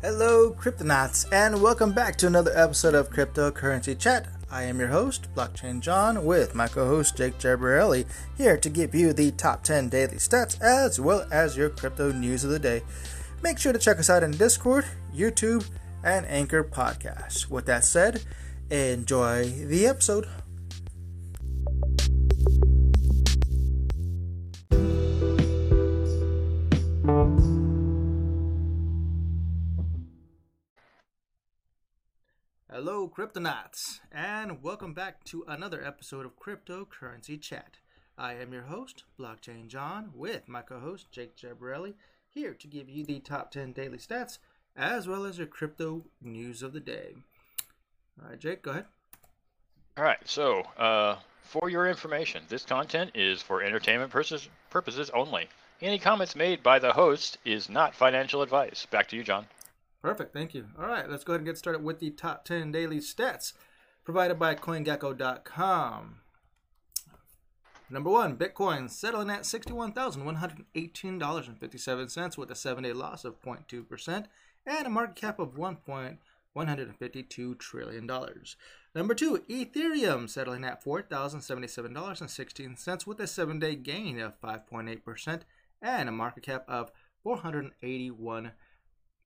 Hello, Cryptonauts, and welcome back to another episode of Cryptocurrency Chat. I am your host, Blockchain John, with my co host Jake Jabarelli, here to give you the top 10 daily stats as well as your crypto news of the day. Make sure to check us out in Discord, YouTube, and Anchor Podcasts. With that said, enjoy the episode. Hello, Cryptonauts, and welcome back to another episode of Cryptocurrency Chat. I am your host, Blockchain John, with my co host, Jake Jabarelli, here to give you the top 10 daily stats as well as your crypto news of the day. All right, Jake, go ahead. All right, so uh, for your information, this content is for entertainment purposes only. Any comments made by the host is not financial advice. Back to you, John. Perfect, thank you. All right, let's go ahead and get started with the top 10 daily stats provided by CoinGecko.com. Number one, Bitcoin settling at $61,118.57 with a seven day loss of 0.2% and a market cap of $1.152 trillion. Number two, Ethereum settling at $4,077.16 with a seven day gain of 5.8% and a market cap of $481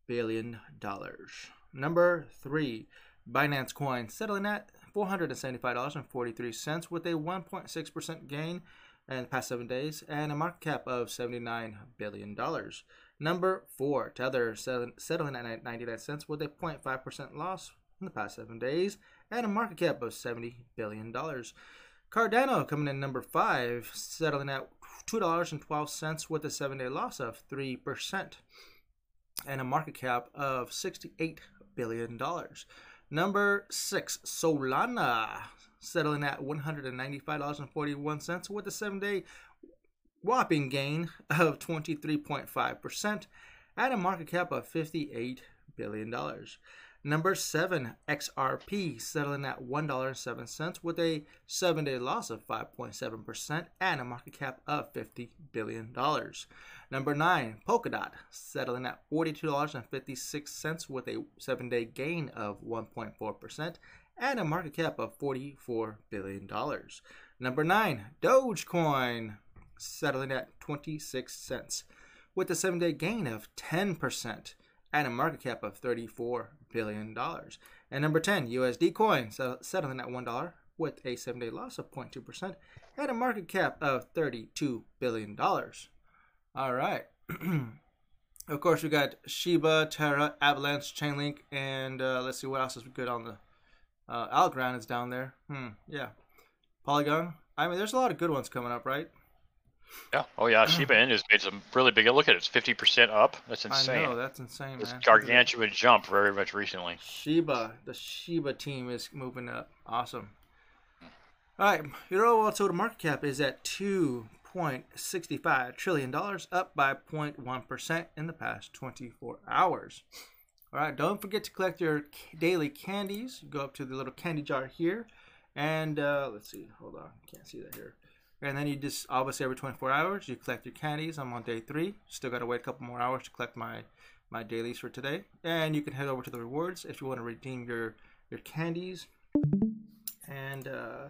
billion. dollars. Number three, Binance Coin settling at $475.43 with a 1.6% gain in the past seven days and a market cap of $79 billion. Number four, Tether settling at 99 cents with a 0.5% loss in the past seven days and a market cap of $70 billion. Cardano coming in number five, settling at $2.12 with a seven day loss of 3% and a market cap of $68 billion. Number six, Solana, settling at $195.41 with a seven day whopping gain of 23.5% and a market cap of $58 billion. Number seven, XRP, settling at $1.07 with a seven day loss of 5.7% and a market cap of $50 billion. Number nine, Polkadot, settling at $42.56 with a seven day gain of 1.4% and a market cap of $44 billion. Number nine, Dogecoin, settling at 26 cents with a seven day gain of 10% and a market cap of $34 billion. And number 10, USD coin, settling at $1 with a seven day loss of 0.2% and a market cap of $32 billion. All right. of course, we got Shiba, Terra, Avalanche, Chainlink, and uh, let's see what else is good on the. Uh, Algorand is down there. Hmm, yeah. Polygon. I mean, there's a lot of good ones coming up, right? Yeah. Oh yeah. Shiba Inu has made some really big. Look at it. It's fifty percent up. That's insane. I know that's insane, It's man. gargantuan jump very much recently. Shiba, the Shiba team is moving up. Awesome. All right, your overall total market cap is at two point sixty five trillion dollars, up by 0.1 percent in the past twenty four hours. All right, don't forget to collect your daily candies. Go up to the little candy jar here, and uh, let's see. Hold on, can't see that here. And then you just obviously every 24 hours you collect your candies. I'm on day three. Still got to wait a couple more hours to collect my my dailies for today. And you can head over to the rewards if you want to redeem your your candies. And uh,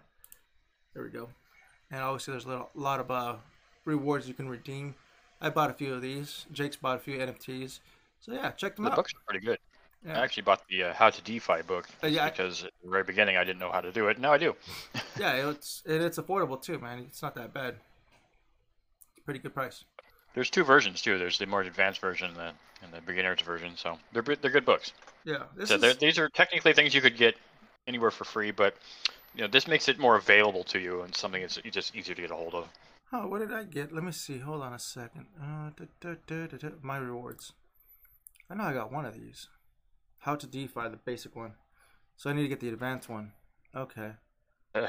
there we go. And obviously there's a little, lot of uh, rewards you can redeem. I bought a few of these. Jake's bought a few NFTs. So yeah, check them The out. books are pretty good. Yeah. I actually bought the uh, How to DeFi book Uh, yeah, I- because at the very beginning I didn't know how to do it. Now I do. Yeah, it's and it's affordable too, man. It's not that bad. Pretty good price. There's two versions too. There's the more advanced version and the and the beginner's version. So they're they're good books. Yeah, this so is, these are technically things you could get anywhere for free, but you know this makes it more available to you and something that's just easier to get a hold of. Oh, what did I get? Let me see. Hold on a second. Uh, da, da, da. My rewards. I know I got one of these. How to DeFi, the basic one. So I need to get the advanced one. Okay,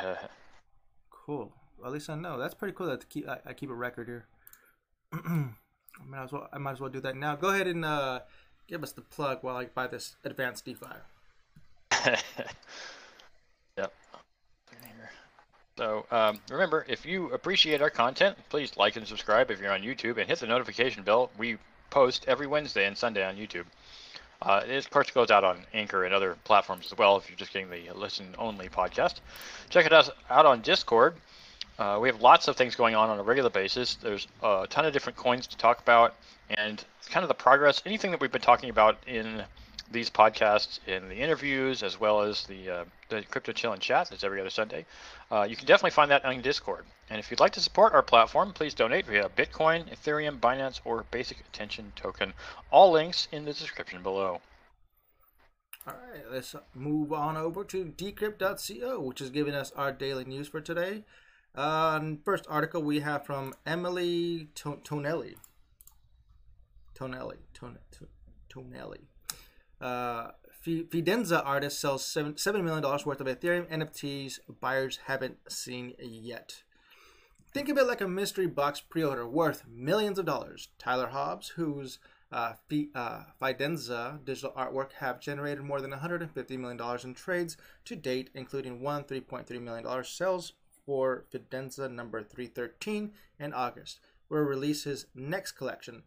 cool. Well, at least I know. That's pretty cool that to keep, I, I keep a record here. I might as well. I might as well do that now. Go ahead and uh, give us the plug while I buy this advanced DeFi. yep. So um, remember, if you appreciate our content, please like and subscribe if you're on YouTube, and hit the notification bell. We post every Wednesday and Sunday on YouTube. Uh, it, goes out on Anchor and other platforms as well if you're just getting the listen only podcast. Check it out on Discord. Uh, we have lots of things going on on a regular basis. There's a ton of different coins to talk about, and kind of the progress, anything that we've been talking about in these podcasts, in the interviews, as well as the uh, the crypto chill and chat that's every other Sunday. Uh, you can definitely find that on Discord. And if you'd like to support our platform, please donate via Bitcoin, Ethereum, Binance, or Basic Attention Token. All links in the description below. All right, let's move on over to decrypt.co, which is giving us our daily news for today. Uh, first article we have from Emily Tonelli. Tonelli. Tonelli. Uh, Fidenza artist sells seven, $7 million worth of Ethereum NFTs buyers haven't seen yet. Think of it like a mystery box pre order worth millions of dollars. Tyler Hobbs, whose uh, uh, Fidenza digital artwork have generated more than $150 million in trades to date, including one $3.3 million sales for Fidenza number 313 in August, will release his next collection,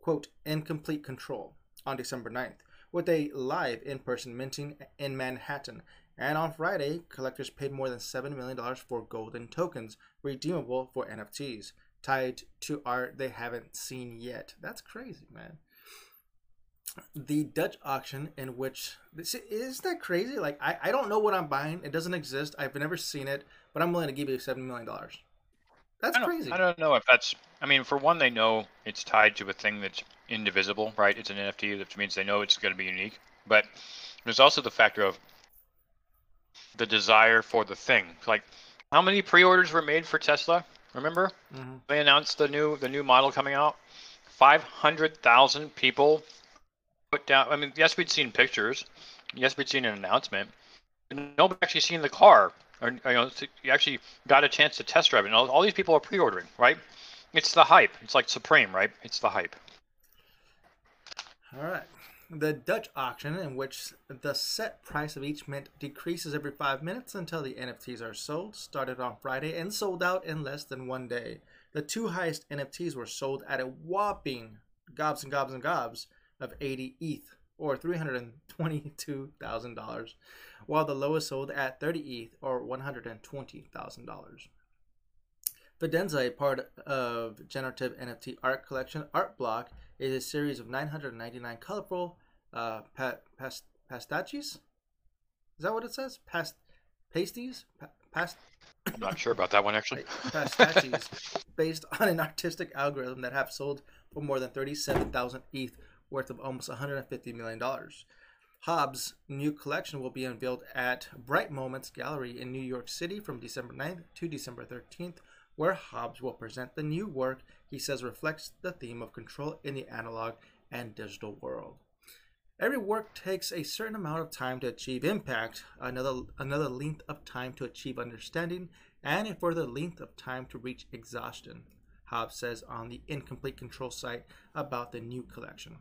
quote, Incomplete Control, on December 9th, with a live in person minting in Manhattan. And on Friday, collectors paid more than $7 million for golden tokens, redeemable for NFTs, tied to art they haven't seen yet. That's crazy, man the Dutch auction in which is that crazy? Like I, I don't know what I'm buying. It doesn't exist. I've never seen it, but I'm willing to give you seven million dollars. That's I crazy. I don't know if that's. I mean, for one, they know it's tied to a thing that's indivisible, right? It's an NFT, which means they know it's going to be unique. But there's also the factor of the desire for the thing. Like, how many pre-orders were made for Tesla? Remember, mm-hmm. they announced the new the new model coming out. Five hundred thousand people put down. I mean, yes, we'd seen pictures. Yes, we'd seen an announcement. Nobody actually seen the car, or you know, you actually got a chance to test drive it. And all, all these people are pre-ordering, right? It's the hype. It's like Supreme, right? It's the hype. All right. The Dutch auction, in which the set price of each mint decreases every five minutes until the NFTs are sold, started on Friday and sold out in less than one day. The two highest NFTs were sold at a whopping gobs and gobs and gobs of 80 ETH or $322,000, while the lowest sold at 30 ETH or $120,000. Fidenza, a part of generative NFT art collection Art Block, is a series of 999 colorful uh, pa- past- pastachis. Is that what it says? Past pasties? Pa- past. I'm not sure about that one actually. pastachis, based on an artistic algorithm that have sold for more than 37,000 ETH worth of almost $150 million. Hobbs' new collection will be unveiled at Bright Moments Gallery in New York City from December 9th to December 13th, where Hobbs will present the new work he says reflects the theme of control in the analog and digital world. Every work takes a certain amount of time to achieve impact, another another length of time to achieve understanding, and a further length of time to reach exhaustion, Hobbs says on the Incomplete Control site about the new collection.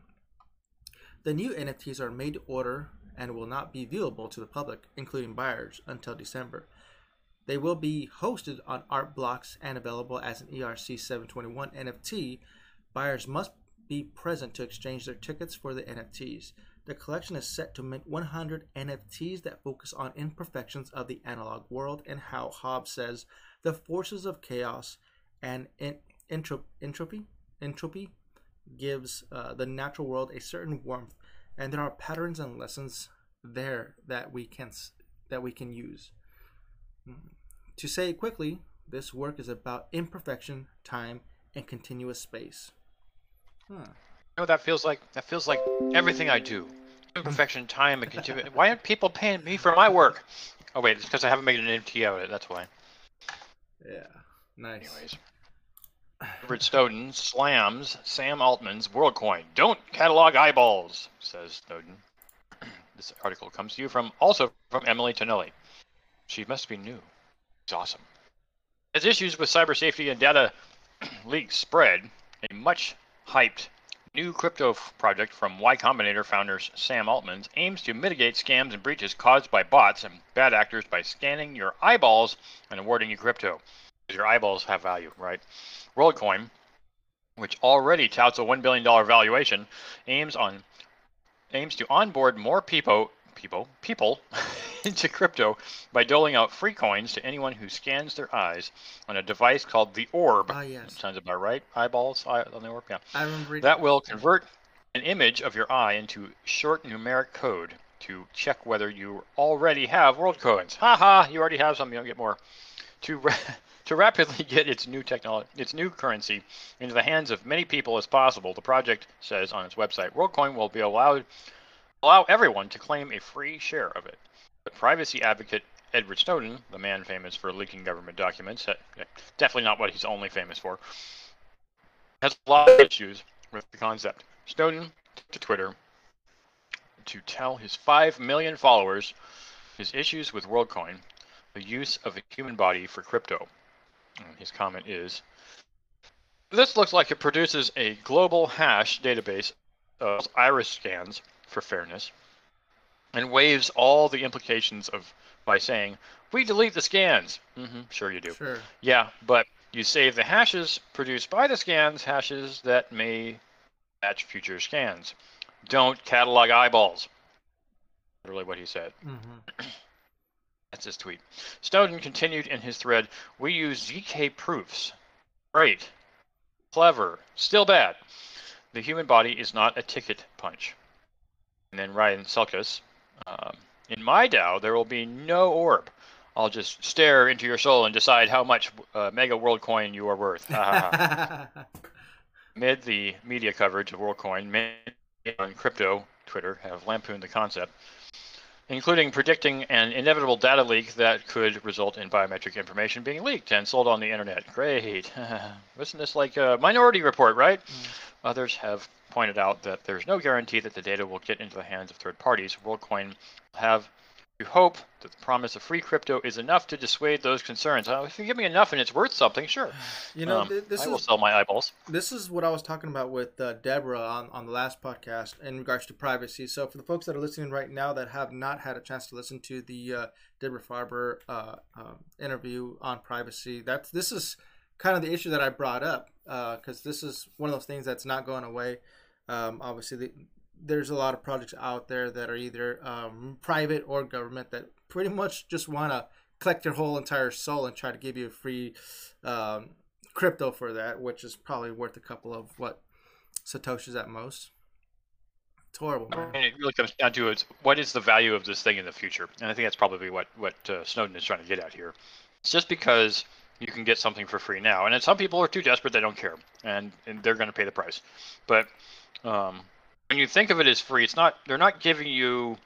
The new NFTs are made to order and will not be viewable to the public, including buyers, until December. They will be hosted on art blocks and available as an ERC 721 NFT. Buyers must be present to exchange their tickets for the NFTs. The collection is set to mint 100 NFTs that focus on imperfections of the analog world and how Hobbs says the forces of chaos and entropy, entropy gives uh, the natural world a certain warmth, and there are patterns and lessons there that we can that we can use. To say it quickly, this work is about imperfection, time, and continuous space. Hmm. You know that feels like? That feels like everything I do. Imperfection, time, and continuous. why aren't people paying me for my work? Oh wait, it's because I haven't made an NFT out of it. That's why. Yeah. Nice. Anyways. Robert Snowden slams Sam Altman's WorldCoin. Don't catalog eyeballs, says Snowden. this article comes to you from also from Emily Tonelli. She must be new. It's awesome. As issues with cyber safety and data leaks spread, a much hyped new crypto project from Y Combinator founders Sam Altman aims to mitigate scams and breaches caused by bots and bad actors by scanning your eyeballs and awarding you crypto. Because your eyeballs have value, right? WorldCoin, which already touts a $1 billion valuation, aims on aims to onboard more people people people into crypto by doling out free coins to anyone who scans their eyes on a device called the Orb. Ah, yes. Sounds about right. Eyeballs eye, on the Orb. Yeah. I remember That will convert an image of your eye into short numeric code to check whether you already have world coins. Ha ha! You already have some. You don't get more. To ra- to rapidly get its new technology, its new currency into the hands of many people as possible, the project says on its website, WorldCoin will be allowed allow everyone to claim a free share of it. But privacy advocate Edward Snowden, the man famous for leaking government documents, definitely not what he's only famous for, has a lot of issues with the concept. Snowden took to Twitter to tell his 5 million followers his issues with WorldCoin, the use of a human body for crypto. And his comment is This looks like it produces a global hash database of iris scans for fairness and waives all the implications of by saying, We delete the scans. hmm sure you do. Sure. Yeah, but you save the hashes produced by the scans, hashes that may match future scans. Don't catalog eyeballs. Literally what he said. hmm That's his tweet. Snowden continued in his thread, We use ZK proofs. Great. Clever. Still bad. The human body is not a ticket punch. And then Ryan Selkis, um, in my DAO, there will be no orb. I'll just stare into your soul and decide how much uh, Mega World Coin you are worth. Amid the media coverage of WorldCoin, many on crypto Twitter have lampooned the concept, including predicting an inevitable data leak that could result in biometric information being leaked and sold on the internet. Great. Wasn't this like a minority report, right? Mm. Others have pointed out that there's no guarantee that the data will get into the hands of third parties. WorldCoin will have to hope that the promise of free crypto is enough to dissuade those concerns. Uh, if you give me enough and it's worth something, sure. You know, Um, th- this I will is sell my eyeballs. this is what I was talking about with uh, Deborah on, on the last podcast in regards to privacy. So, for the folks that are listening right now that have not had a chance to listen to the uh, Deborah Farber uh, um interview on privacy, that's this is kind of the issue that I brought up because this is one of those things that's not going away. Um, obviously, the, there's a lot of projects out there that are either um, private or government that pretty much just want to collect your whole entire soul and try to give you a free um, crypto for that, which is probably worth a couple of what satoshis at most. It's horrible, man. it really comes down to is what is the value of this thing in the future, and I think that's probably what what uh, Snowden is trying to get at here. It's just because you can get something for free now, and some people are too desperate they don't care, and and they're going to pay the price. But um, when you think of it as free, it's not. They're not giving you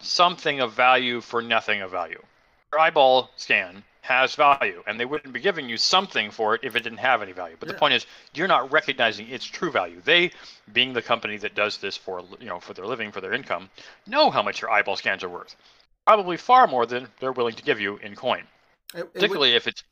something of value for nothing of value. Your eyeball scan has value, and they wouldn't be giving you something for it if it didn't have any value. But Yeah. the point is, you're not recognizing its true value. They, being the company that does this for you know for their living, for their income, know how much your eyeball scans are worth. Probably far more than they're willing to give you in coin, It, it would, particularly if it's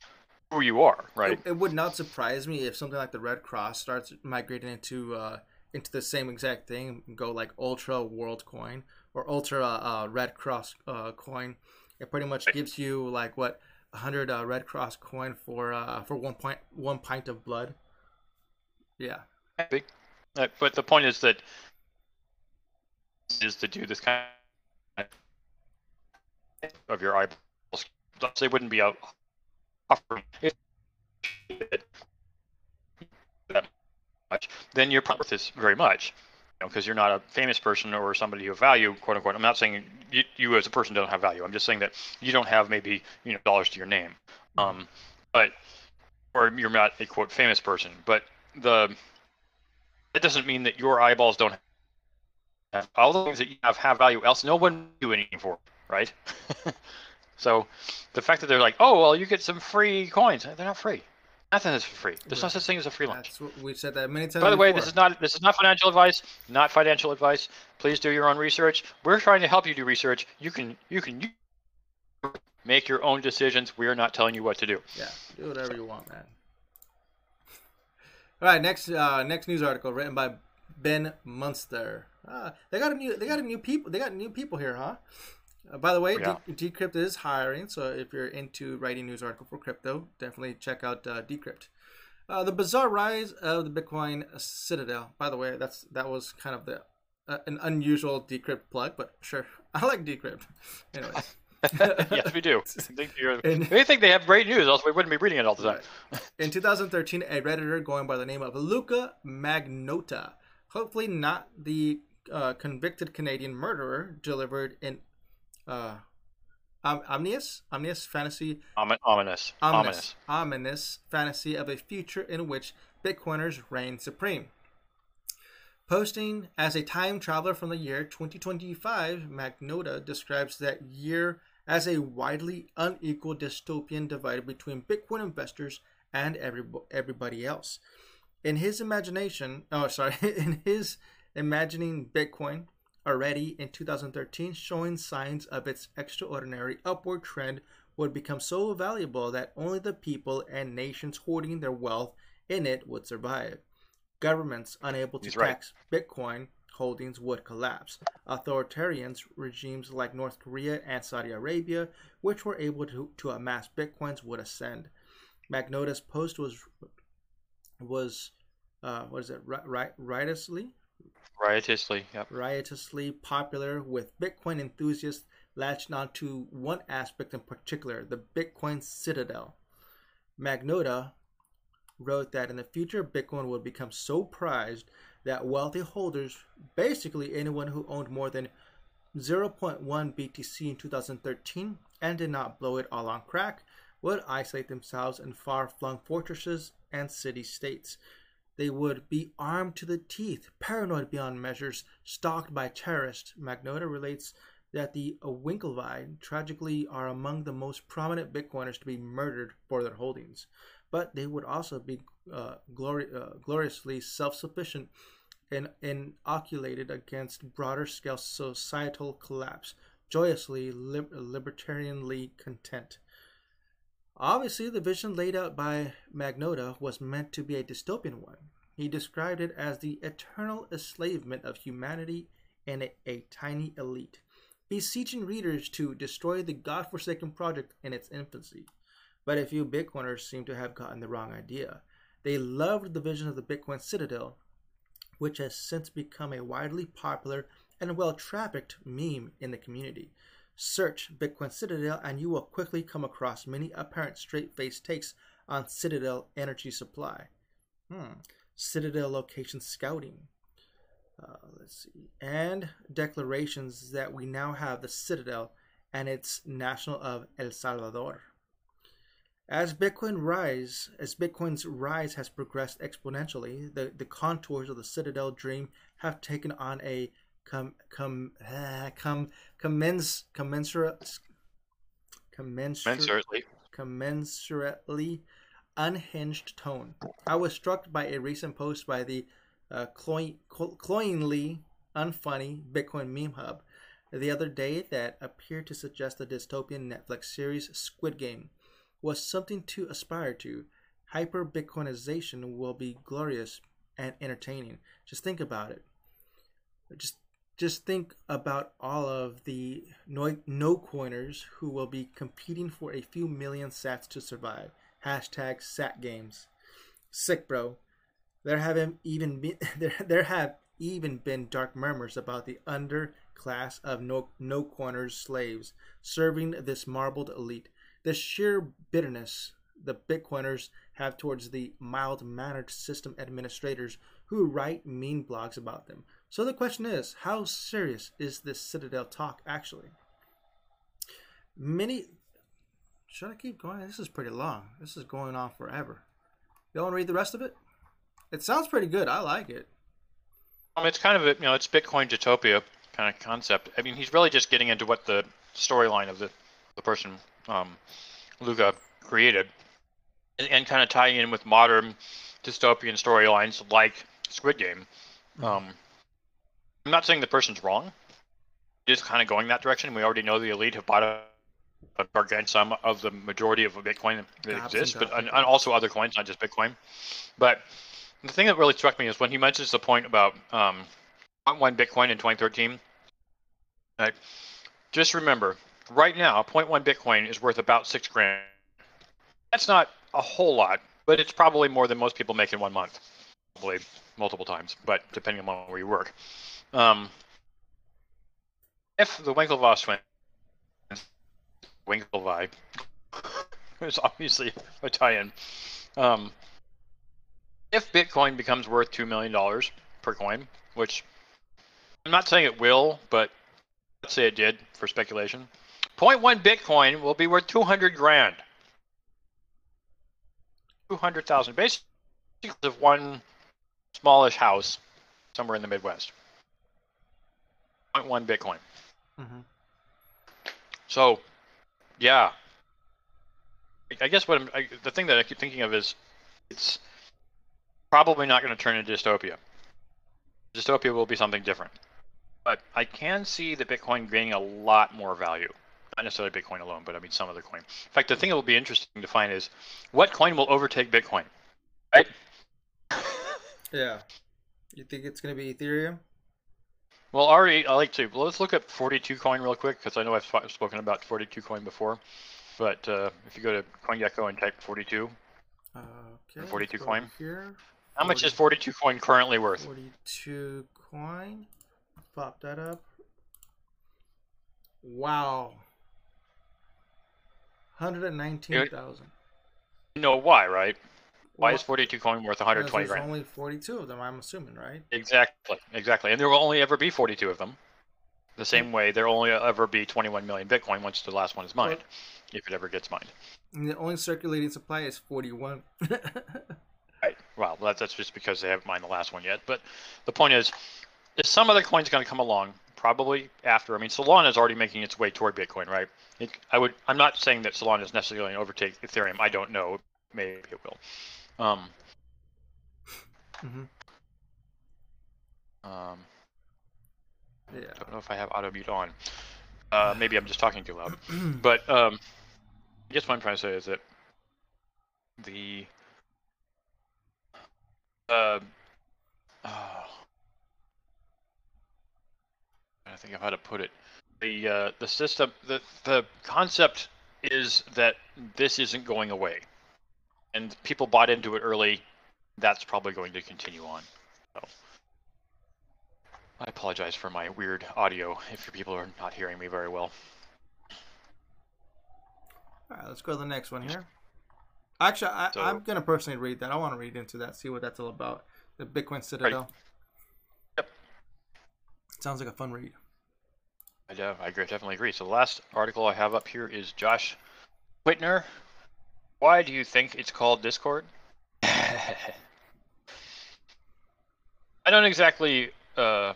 who you are, right? it, it would not surprise me if something like the Red Cross starts migrating into uh, into the same exact thing, and go like Ultra World Coin or Ultra uh, Red Cross uh, Coin. It pretty much gives you like what a hundred uh, Red Cross coin for uh, for one point one pint of blood. Yeah. Uh, but the point is that is to do this kind of your eyeballs. They wouldn't be out offering that much. Then you're probably worth this very much, you know, because you're not a famous person or somebody of value, quote unquote. I'm not saying you, you as a person don't have value. I'm just saying that you don't have maybe you know dollars to your name, um, but or you're not a quote famous person. But the that doesn't mean that your eyeballs don't have all the things that you have have value. Else, no one do anything for, right? so, the fact that they're like, oh well, you get some free coins. They're not free. Nothing is free. There's no such thing as a free lunch. we've said that many times. By the way, this is not this is not financial advice. Not financial advice. Please do your own research. We're trying to help you do research. You can you can make your own decisions. We are not telling you what to do. Yeah, do whatever you want, man. All right, next uh, next news article written by Ben Munster. Ah, they got a new they got a new people they got new people here, huh? Uh, by the way, Yeah. D- Decrypt is hiring, so if you're into writing news article for crypto, definitely check out uh, Decrypt. Uh, the bizarre rise of the Bitcoin Citadel. By the way, that's that was kind of the uh, an unusual decrypt plug, but sure, I like decrypt. Anyways. yes, we do. In, we think they have great news, else we wouldn't be reading it all the time. In 2013, a redditor going by the name of Luca Magnotta, hopefully not the uh, convicted Canadian murderer, delivered an uh, um, omnious, omnious fantasy, ominous, ominous, ominous, ominous. Fantasy of a future in which Bitcoiners reign supreme. Posting as a time traveler from the year 2025, Magnotta describes that year as a widely unequal dystopian divided between Bitcoin investors and every, everybody else. In his imagination, oh, sorry, in his imagining Bitcoin already in 2013 showing signs of its extraordinary upward trend would become so valuable that only the people and nations hoarding their wealth in it would survive. Governments unable to He's tax right. Bitcoin holdings would collapse. Authoritarian regimes like North Korea and Saudi Arabia, which were able to, to amass bitcoins, would ascend. Magnotta's post was was uh, what is it? Right, riotously, riotously, yep. riotously popular with Bitcoin enthusiasts latched onto one aspect in particular: the Bitcoin Citadel. Magnotta wrote that in the future, Bitcoin would become so prized that wealthy holders, basically anyone who owned more than 0.1 BTC in 2013 and did not blow it all on crack, would isolate themselves in far flung fortresses and city states. They would be armed to the teeth, paranoid beyond measures, stalked by terrorists. Magnotta relates that the Winklevi tragically are among the most prominent Bitcoiners to be murdered for their holdings but they would also be uh, glori- uh, gloriously self-sufficient and inoculated against broader scale societal collapse, joyously lib- libertarianly content. Obviously, the vision laid out by Magnotta was meant to be a dystopian one. He described it as the eternal enslavement of humanity and a, a tiny elite, beseeching readers to destroy the godforsaken project in its infancy. But a few Bitcoiners seem to have gotten the wrong idea. They loved the vision of the Bitcoin Citadel, which has since become a widely popular and well trafficked meme in the community. Search Bitcoin Citadel and you will quickly come across many apparent straight faced takes on Citadel energy supply. Hmm. Citadel location scouting. Uh, let's see. And declarations that we now have the Citadel and its national of El Salvador. As Bitcoin rise, as Bitcoin's rise has progressed exponentially, the, the contours of the Citadel dream have taken on a com, com, uh, com, commens, commensurate, commensurately. commensurately unhinged tone. I was struck by a recent post by the uh, cloy, cloyingly unfunny Bitcoin meme hub the other day that appeared to suggest the dystopian Netflix series Squid Game was something to aspire to. Hyper Bitcoinization will be glorious and entertaining. Just think about it. Just just think about all of the no, no coiners who will be competing for a few million sats to survive. Hashtag sat games. Sick bro. There have even been there there have even been dark murmurs about the underclass of no no coiners slaves serving this marbled elite the sheer bitterness the Bitcoiners have towards the mild mannered system administrators who write mean blogs about them. So the question is how serious is this Citadel talk actually? Many. Should I keep going? This is pretty long. This is going on forever. You want to read the rest of it? It sounds pretty good. I like it. Um, it's kind of a you know it's Bitcoin utopia kind of concept. I mean, he's really just getting into what the storyline of the the person um, Luca created, and, and kind of tying in with modern dystopian storylines like Squid Game. Mm-hmm. Um, I'm not saying the person's wrong. Just kind of going that direction. We already know the elite have bought a, a gargantuan sum of the majority of a Bitcoin that exists, but and, and, also other coins, not just Bitcoin. But the thing that really struck me is when he mentions the point about um, one Bitcoin in 2013. Right? Just remember, right now, 0.1 Bitcoin is worth about six grand. That's not a whole lot, but it's probably more than most people make in one month, probably multiple times, but depending on where you work. Um, if the Winklevoss twins, Winklevi, is obviously a tie-in. Um, if Bitcoin becomes worth two million dollars per coin, which I'm not saying it will, but let's say it did for speculation, 0.1 Bitcoin will be worth 200 grand. 200,000, basically of one smallish house somewhere in the Midwest. 0.1 Bitcoin. Mm-hmm. So, yeah. I- guess what I'm, I, the thing that I keep thinking of is it's probably not going to turn into dystopia. Dystopia will be something different. But I can see the Bitcoin gaining a lot more value. Not necessarily Bitcoin alone, but I mean some other coin. In fact, the thing that will be interesting to find is what coin will overtake Bitcoin, right? Yeah. You think it's gonna be Ethereum? Well, already I like to. Let's look at 42 coin real quick because I know I've sp- spoken about 42 coin before. But uh, if you go to CoinGecko and type 42, Okay. 42 coin? Here. how much is 42 coin currently worth? Forty-two coin. Pop that up. Wow. Hundred and nineteen thousand. You know why, right? Why is 42 coin worth 120 There's grand? only forty-two of them. I'm assuming, right? Exactly, exactly. And there will only ever be 42 of them. The hmm. same way there will only ever be 21 million Bitcoin once the last one is mined, if it ever gets mined. And the only circulating supply is forty-one. Right. Well, that's, that's just because they haven't mined the last one yet. But the point is, is some other coin's going to come along probably after. I mean, Solana is already making its way toward Bitcoin, right? It, I would. I'm not saying that Solana is necessarily going to overtake Ethereum. I don't know. Maybe it will. Um, hmm um, Yeah. don't know if I have auto mute on. Uh, maybe I'm just talking too loud. But um, I guess what I'm trying to say is that the uh, oh, I think of how to put it. The uh, the system, the the concept is that this isn't going away, and people bought into it early. That's probably going to continue on. So. I apologize for my weird audio if you people are not hearing me very well. All right, let's go to the next one here. Actually, I, So- I'm gonna personally read that. I want to read into that, see what that's all about. The Bitcoin Citadel. Yep. Sounds like a fun read. I, de- I definitely agree. So the last article I have up here is Josh Quittner. Why do you think it's called Discord? I don't exactly uh,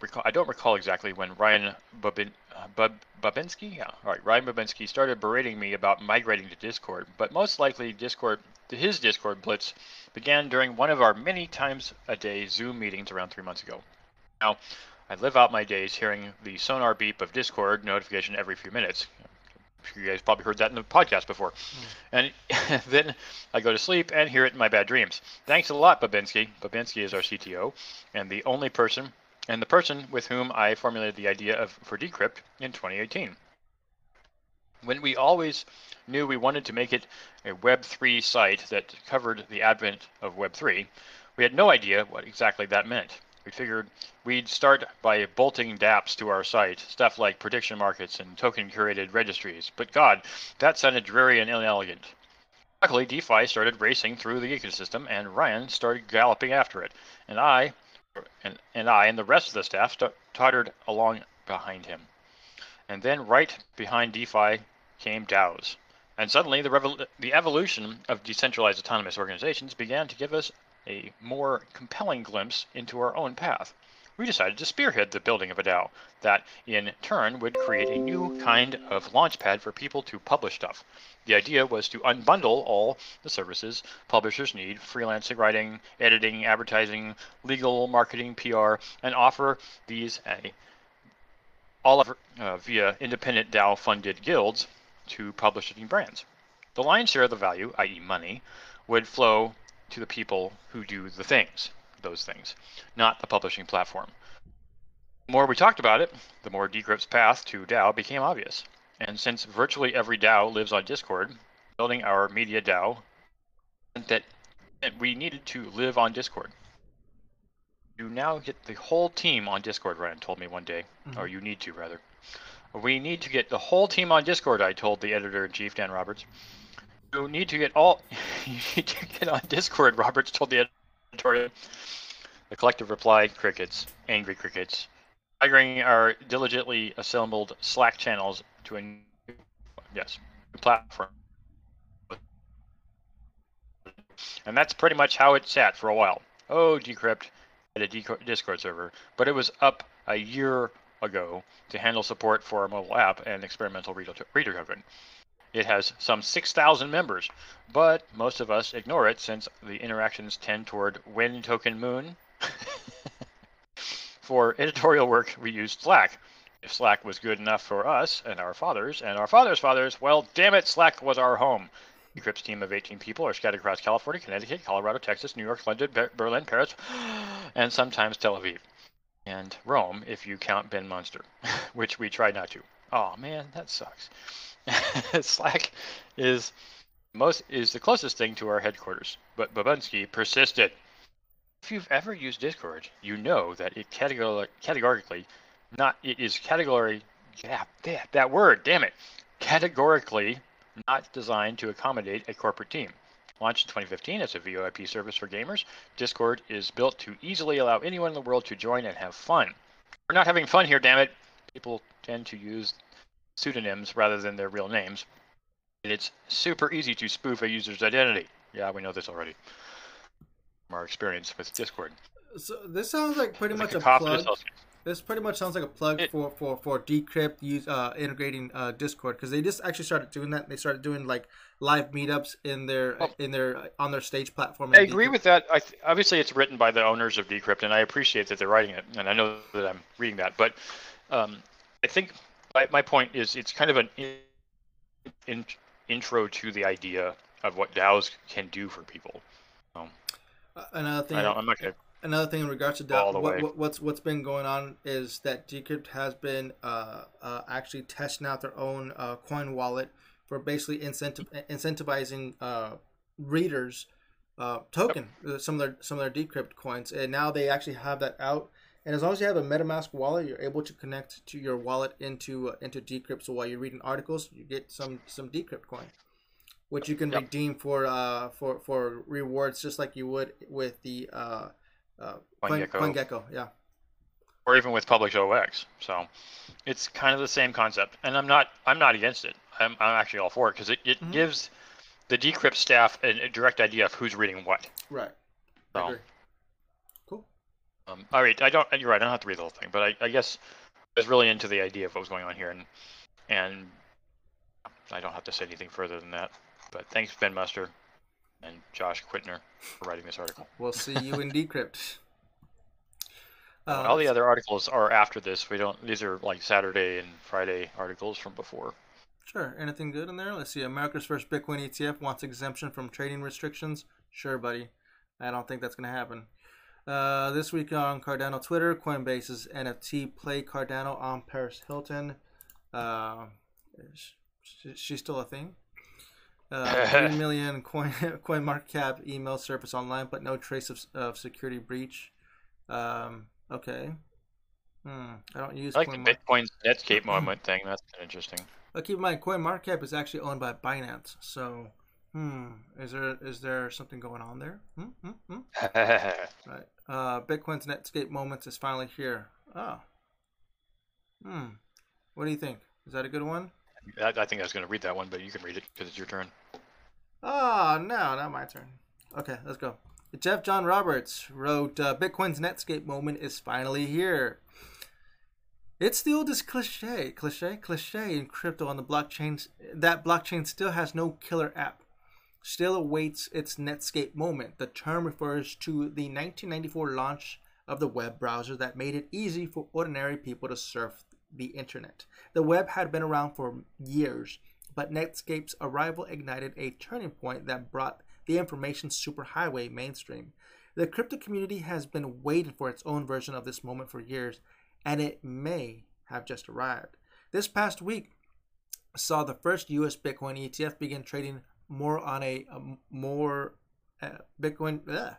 recall. I don't recall exactly when Ryan Bubin, uh, Bub, Babinski, yeah, all right, Ryan Babinski started berating me about migrating to Discord. But most likely, Discord, his Discord blitz began during one of our many times a day Zoom meetings around three months ago. Now, I live out my days hearing the sonar beep of Discord notification every few minutes. You guys probably heard that in the podcast before. Hmm. And then I go to sleep and hear it in my bad dreams. Thanks a lot, Babinski. Babinski is our CTO and the only person and the person with whom I formulated the idea of for Decrypt in 2018. When we always knew we wanted to make it a Web3 site that covered the advent of Web3, we had no idea what exactly that meant. We figured we'd start by bolting dApps to our site, stuff like prediction markets and token curated registries. But God, that sounded dreary and inelegant. Luckily, DeFi started racing through the ecosystem, and Ryan started galloping after it, and I, and, and I, and the rest of the staff st- tottered along behind him. And then, right behind DeFi, came DAOs, and suddenly the, revol- the evolution of decentralized autonomous organizations began to give us a more compelling glimpse into our own path. We decided to spearhead the building of a DAO that, in turn, would create a new kind of launchpad for people to publish stuff. The idea was to unbundle all the services publishers need freelancing, writing, editing, advertising, legal, marketing, PR, and offer these a, all of, uh, via independent DAO funded guilds to publishing brands. The lion's share of the value, i.e., money, would flow to the people who do the things, those things, not the publishing platform. The more we talked about it, the more Decrypt's path to DAO became obvious. And since virtually every DAO lives on Discord, building our media DAO meant that we needed to live on Discord. you now get the whole team on Discord. Ryan told me one day, Mhm. or you need to rather. We need to get the whole team on Discord. I told the editor in chief Dan Roberts. You need to get all. you need to get on Discord. Roberts told the editorial. The collective replied, "Crickets, angry crickets." Migrating our diligently assembled Slack channels to a new, yes platform. And that's pretty much how it sat for a while. Oh, Decrypt at a Discord server, but it was up a year ago to handle support for our mobile app and experimental reader token. It has some 6,000 members, but most of us ignore it since the interactions tend toward Win Token Moon. for editorial work, we use Slack. If Slack was good enough for us and our fathers and our fathers' fathers, well, damn it, Slack was our home. Decrypt's team of 18 people are scattered across California, Connecticut, Colorado, Texas, New York, London, Ber- Berlin, Paris, and sometimes Tel Aviv. And Rome, if you count Ben Munster, which we try not to. Oh man, that sucks. Slack is most is the closest thing to our headquarters, but Babunski persisted. If you've ever used Discord, you know that it categor- categorically not it is category yeah, that, that word, damn it. Categorically not designed to accommodate a corporate team. Launched in 2015 as a VoIP service for gamers, Discord is built to easily allow anyone in the world to join and have fun. We're not having fun here, damn it. People tend to use pseudonyms rather than their real names. And it's super easy to spoof a user's identity. Yeah, we know this already from our experience with Discord. So this sounds like pretty It's much like a cacophonous plug. This pretty much sounds like a plug It- for for for Decrypt use uh, integrating uh, Discord because they just actually started doing that. They started doing like live meetups in their Well- in their on their stage platform. I agree Decrypt. with that. I th- obviously, it's written by the owners of Decrypt, and I appreciate that they're writing it, and I know that I'm reading that. But um, I think my, my point is it's kind of an in, in, intro to the idea of what DAOs can do for people. Uh, another thing. I don't, I'm not to. Another thing in regards to the what, what, what's what's been going on is that Decrypt has been uh, uh, actually testing out their own uh, coin wallet for basically incentivizing uh, readers uh, token uh, some of their some of their Decrypt coins, and now they actually have that out. And as long as you have a MetaMask wallet, you're able to connect to your wallet into uh, into Decrypt. So while you're reading articles, you get some some Decrypt coin, which you can Yep. redeem for uh, for for rewards, just like you would with the uh, uh, Coin, CoinGecko. CoinGecko. Yeah. or even with Publish0x. So it's kind of the same concept, and I'm not I'm not against it. I'm, I'm actually all for it because it, it Mhm. gives the Decrypt staff a, a direct idea of who's reading what. Right. So, I agree. Cool. Um, all right, I don't. You're right. I don't have to read the whole thing, but I, I guess I was really into the idea of what was going on here, and and I don't have to say anything further than that. But thanks, Ben Munster and Josh Quittner for writing this article. We'll see you in Decrypt. Uh, All the other articles are after this. We don't. These are like Saturday and Friday articles from before. Sure. Anything good in there? Let's see. America's first Bitcoin ETF wants exemption from trading restrictions. Sure, buddy. I don't think that's going to happen. Uh, this week on Cardano Twitter, Coinbase's NFT play Cardano on Paris Hilton. Uh, she, she's still a thing. Uh, 3 million coin coin market cap email surface online, but no trace of, of security breach. Um, okay. Hmm. I don't use I like the CoinMar- Bitcoin's Netscape moment thing. That's interesting. But keep in mind, CoinMarketCap is actually owned by Binance. So, hmm, is there is there something going on there? Hmm, hmm, hmm. Right. Uh, Bitcoin's Netscape moments is finally here. Oh. Hmm. What do you think? Is that a good one? I, I think I was going to read that one, but you can read it because it's your turn. Oh, no, not my turn. Okay, let's go. Jeff John Roberts wrote uh, Bitcoin's Netscape moment is finally here. It's the oldest cliche, cliche, cliche in crypto on the blockchain. That blockchain still has no killer app. Still awaits its Netscape moment. The term refers to the 1994 launch of the web browser that made it easy for ordinary people to surf the internet. The web had been around for years, but Netscape's arrival ignited a turning point that brought the information superhighway mainstream. The crypto community has been waiting for its own version of this moment for years, and it may have just arrived. This past week saw the first US Bitcoin ETF begin trading more on a, a more uh, Bitcoin. ugh.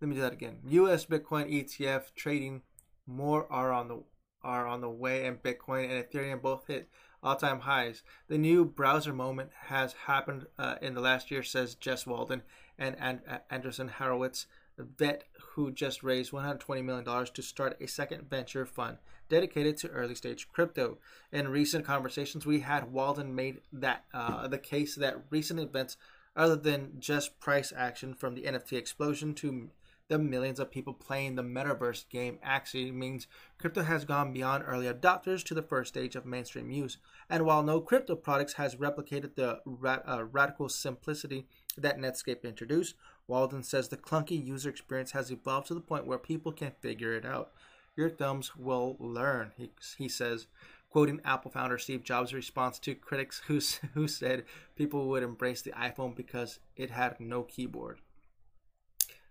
let me do that again. U.S. Bitcoin ETF trading more are on the are on the way, and Bitcoin and Ethereum both hit all-time highs. The new browser moment has happened uh, in the last year, says Jess Walden and, and uh, Andreessen Horowitz, the vet who just raised 120 million dollars to start a second venture fund dedicated to early-stage crypto. In recent conversations we had, Walden made that uh, the case that recent events, other than just price action from the NFT explosion to the millions of people playing the metaverse game actually means crypto has gone beyond early adopters to the first stage of mainstream use. And while no crypto products has replicated the ra- uh, radical simplicity that Netscape introduced, Walden says the clunky user experience has evolved to the point where people can figure it out. Your thumbs will learn, he, he says, quoting Apple founder Steve Jobs' response to critics who, who said people would embrace the iPhone because it had no keyboard.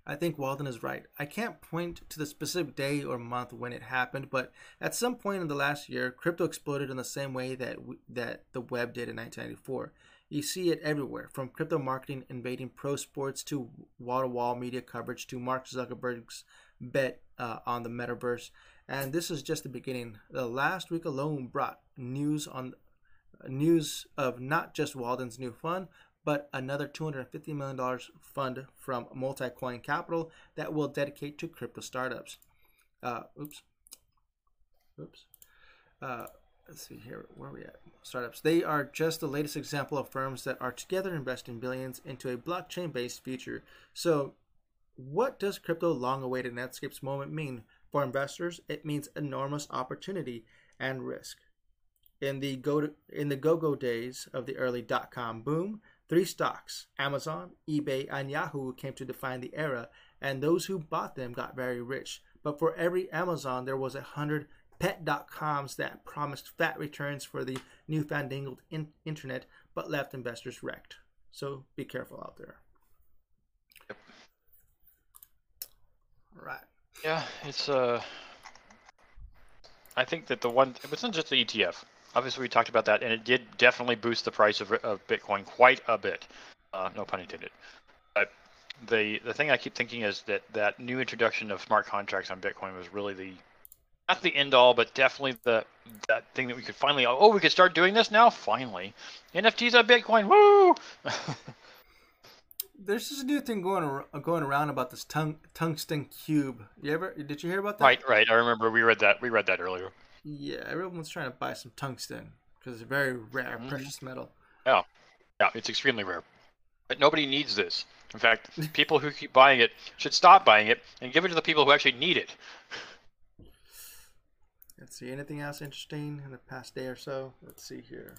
I think Walden is right. I can't point to the specific day or month when it happened, but at some point in the last year, crypto exploded in the same way that that the web did in 1994. You see it everywhere, from crypto marketing invading pro sports to wall-to-wall media coverage to Mark Zuckerberg's bet uh, on the metaverse. And this is just the beginning. The last week alone brought news on news of not just Walden's new fund, but another $250 million fund from Multicoin Capital that will dedicate to crypto startups. Uh, oops. Oops. Uh, let's see here. Where are we at? Startups. They are just the latest example of firms that are together investing billions into a blockchain based future. So, what does crypto long awaited Netscape's moment mean? For investors, it means enormous opportunity and risk. In the go to, in the go-go days of the early dot-com boom, Three stocks, Amazon, eBay, and Yahoo, came to define the era, and those who bought them got very rich. But for every Amazon, there was a hundred pet.coms that promised fat returns for the newfangled in- internet, but left investors wrecked. So be careful out there. Yep. All right. Yeah, it's uh. I think that the one it wasn't just the ETF obviously we talked about that, and it did definitely boost the price of, of Bitcoin quite a bit. Uh, no pun intended. But the the thing I keep thinking is that that new introduction of smart contracts on Bitcoin was really the not the end all, but definitely the that thing that we could finally oh we could start doing this now finally NFTs on Bitcoin woo. There's this new thing going going around about this tung, tungsten cube. You ever did you hear about that? Right, right. I remember we read that. We read that earlier. Yeah, everyone's trying to buy some tungsten because it's a very rare, mm-hmm. precious metal. Yeah, yeah, it's extremely rare. But nobody needs this. In fact, people who keep buying it should stop buying it and give it to the people who actually need it. Let's see. Anything else interesting in the past day or so? Let's see here.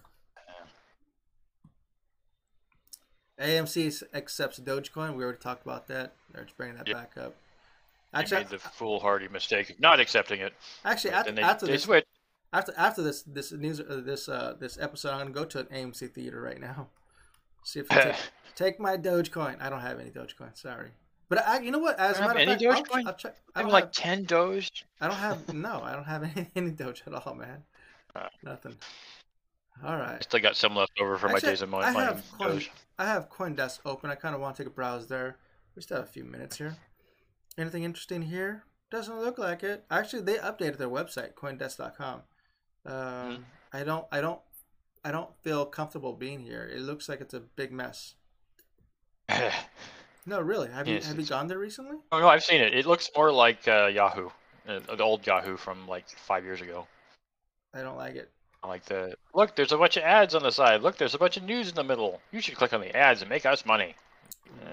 AMC accepts Dogecoin. We already talked about that. They're just bringing that yep. back up. Actually, made the foolhardy mistake of not accepting it. Actually, after, they, after they this, switched. after after this this news uh, this uh, this episode, I'm gonna go to an AMC theater right now. See if take, take my Dogecoin. I don't have any Dogecoin. Sorry, but I, you know what? As a matter of fact, Dogecoin? I'll, I'll check. I, have like ten Doge. I don't have no. I don't have any, any Doge at all, man. Uh, Nothing. All right. I still got some left over for Actually, my days of my, I have Coin, Doge. I have CoinDesk open. I kind of want to take a browse there. We still have a few minutes here. Anything interesting here? Doesn't look like it. Actually, they updated their website, CoinDesk.com. Um, mm. I don't, I don't, I don't feel comfortable being here. It looks like it's a big mess. no, really. Have yes, you have you gone there recently? Oh no, I've seen it. It looks more like uh, Yahoo, uh, the old Yahoo from like five years ago. I don't like it. I like the look. There's a bunch of ads on the side. Look, there's a bunch of news in the middle. You should click on the ads and make us money.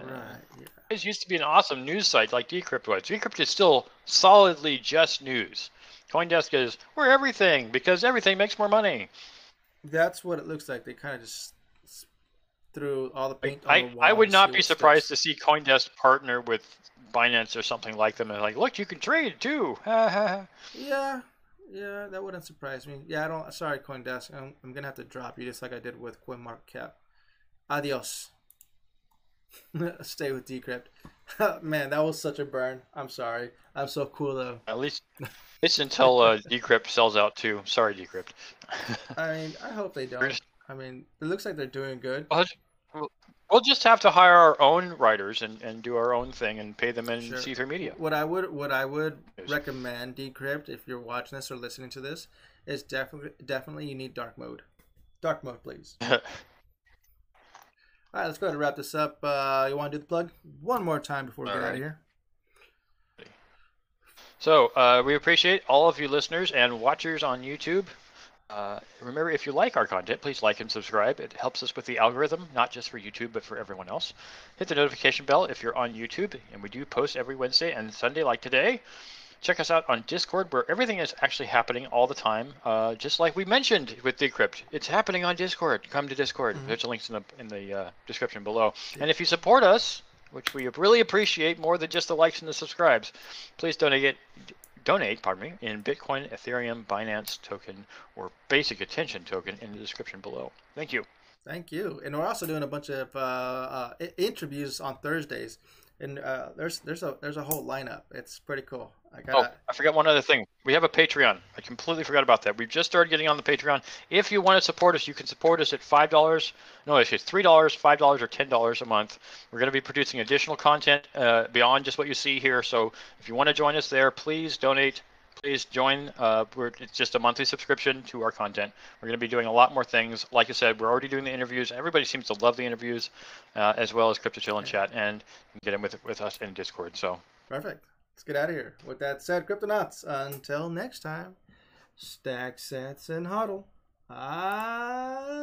Right. Yeah. It used to be an awesome news site like Decrypt was. Decrypt is still solidly just news. CoinDesk is we're everything because everything makes more money. That's what it looks like. They kind of just threw all the paint. I, the I would not be surprised to see CoinDesk partner with Binance or something like them and like, look, you can trade too. yeah, yeah, that wouldn't surprise me. Yeah, I don't. Sorry, CoinDesk. I'm, I'm gonna have to drop you just like I did with CoinMarketCap. Adios. Stay with Decrypt. Man, that was such a burn. I'm sorry. I'm so cool though. At least, it's until uh, Decrypt sells out too. Sorry, Decrypt. I mean, I hope they don't. I mean, it looks like they're doing good. Well, We'll just have to hire our own writers and, and do our own thing and pay them in Sure. C3 Media. What I would what I would recommend Decrypt if you're watching this or listening to this is definitely definitely you need dark mode. Dark mode, please. All right, let's go ahead and wrap this up. Uh, you want to do the plug one more time before we All get out of here? So uh, we appreciate all of you listeners and watchers on YouTube. Uh, remember, if you like our content, please like and subscribe. It helps us with the algorithm, not just for YouTube, but for everyone else. Hit the notification bell if you're on YouTube, and we do post every Wednesday and Sunday, like today. Check us out on Discord, where everything is actually happening all the time. Uh, just like we mentioned with Decrypt, it's happening on Discord. Come to Discord. Mhm. There's links in the in the uh, description below. And if you support us, which we really appreciate more than just the likes and the subscribes, please donate donate, pardon me, in Bitcoin, Ethereum, Binance token, or basic attention token in the description below. Thank you. Thank you. And we're also doing a bunch of uh, uh, interviews on Thursdays, and uh, there's there's a there's a whole lineup. It's pretty cool. I Oh, I forgot one other thing. We have a Patreon. I completely forgot about that. We've just started getting on the Patreon. If you want to support us, you can support us at five dollars. No, it's three dollars, five dollars, or ten dollars a month. We're going to be producing additional content uh, beyond just what you see here. So if you want to join us there, please donate. Please join. Uh, we're, it's just a monthly subscription to our content. We're going to be doing a lot more things. Like I said, we're already doing the interviews. Everybody seems to love the interviews, uh, as well as Crypto Chill and Chat, and you can get in with with us in Discord. So perfect. Let's get out of here. With that said, Cryptonauts, until next time, stack sats and hodl. Adios.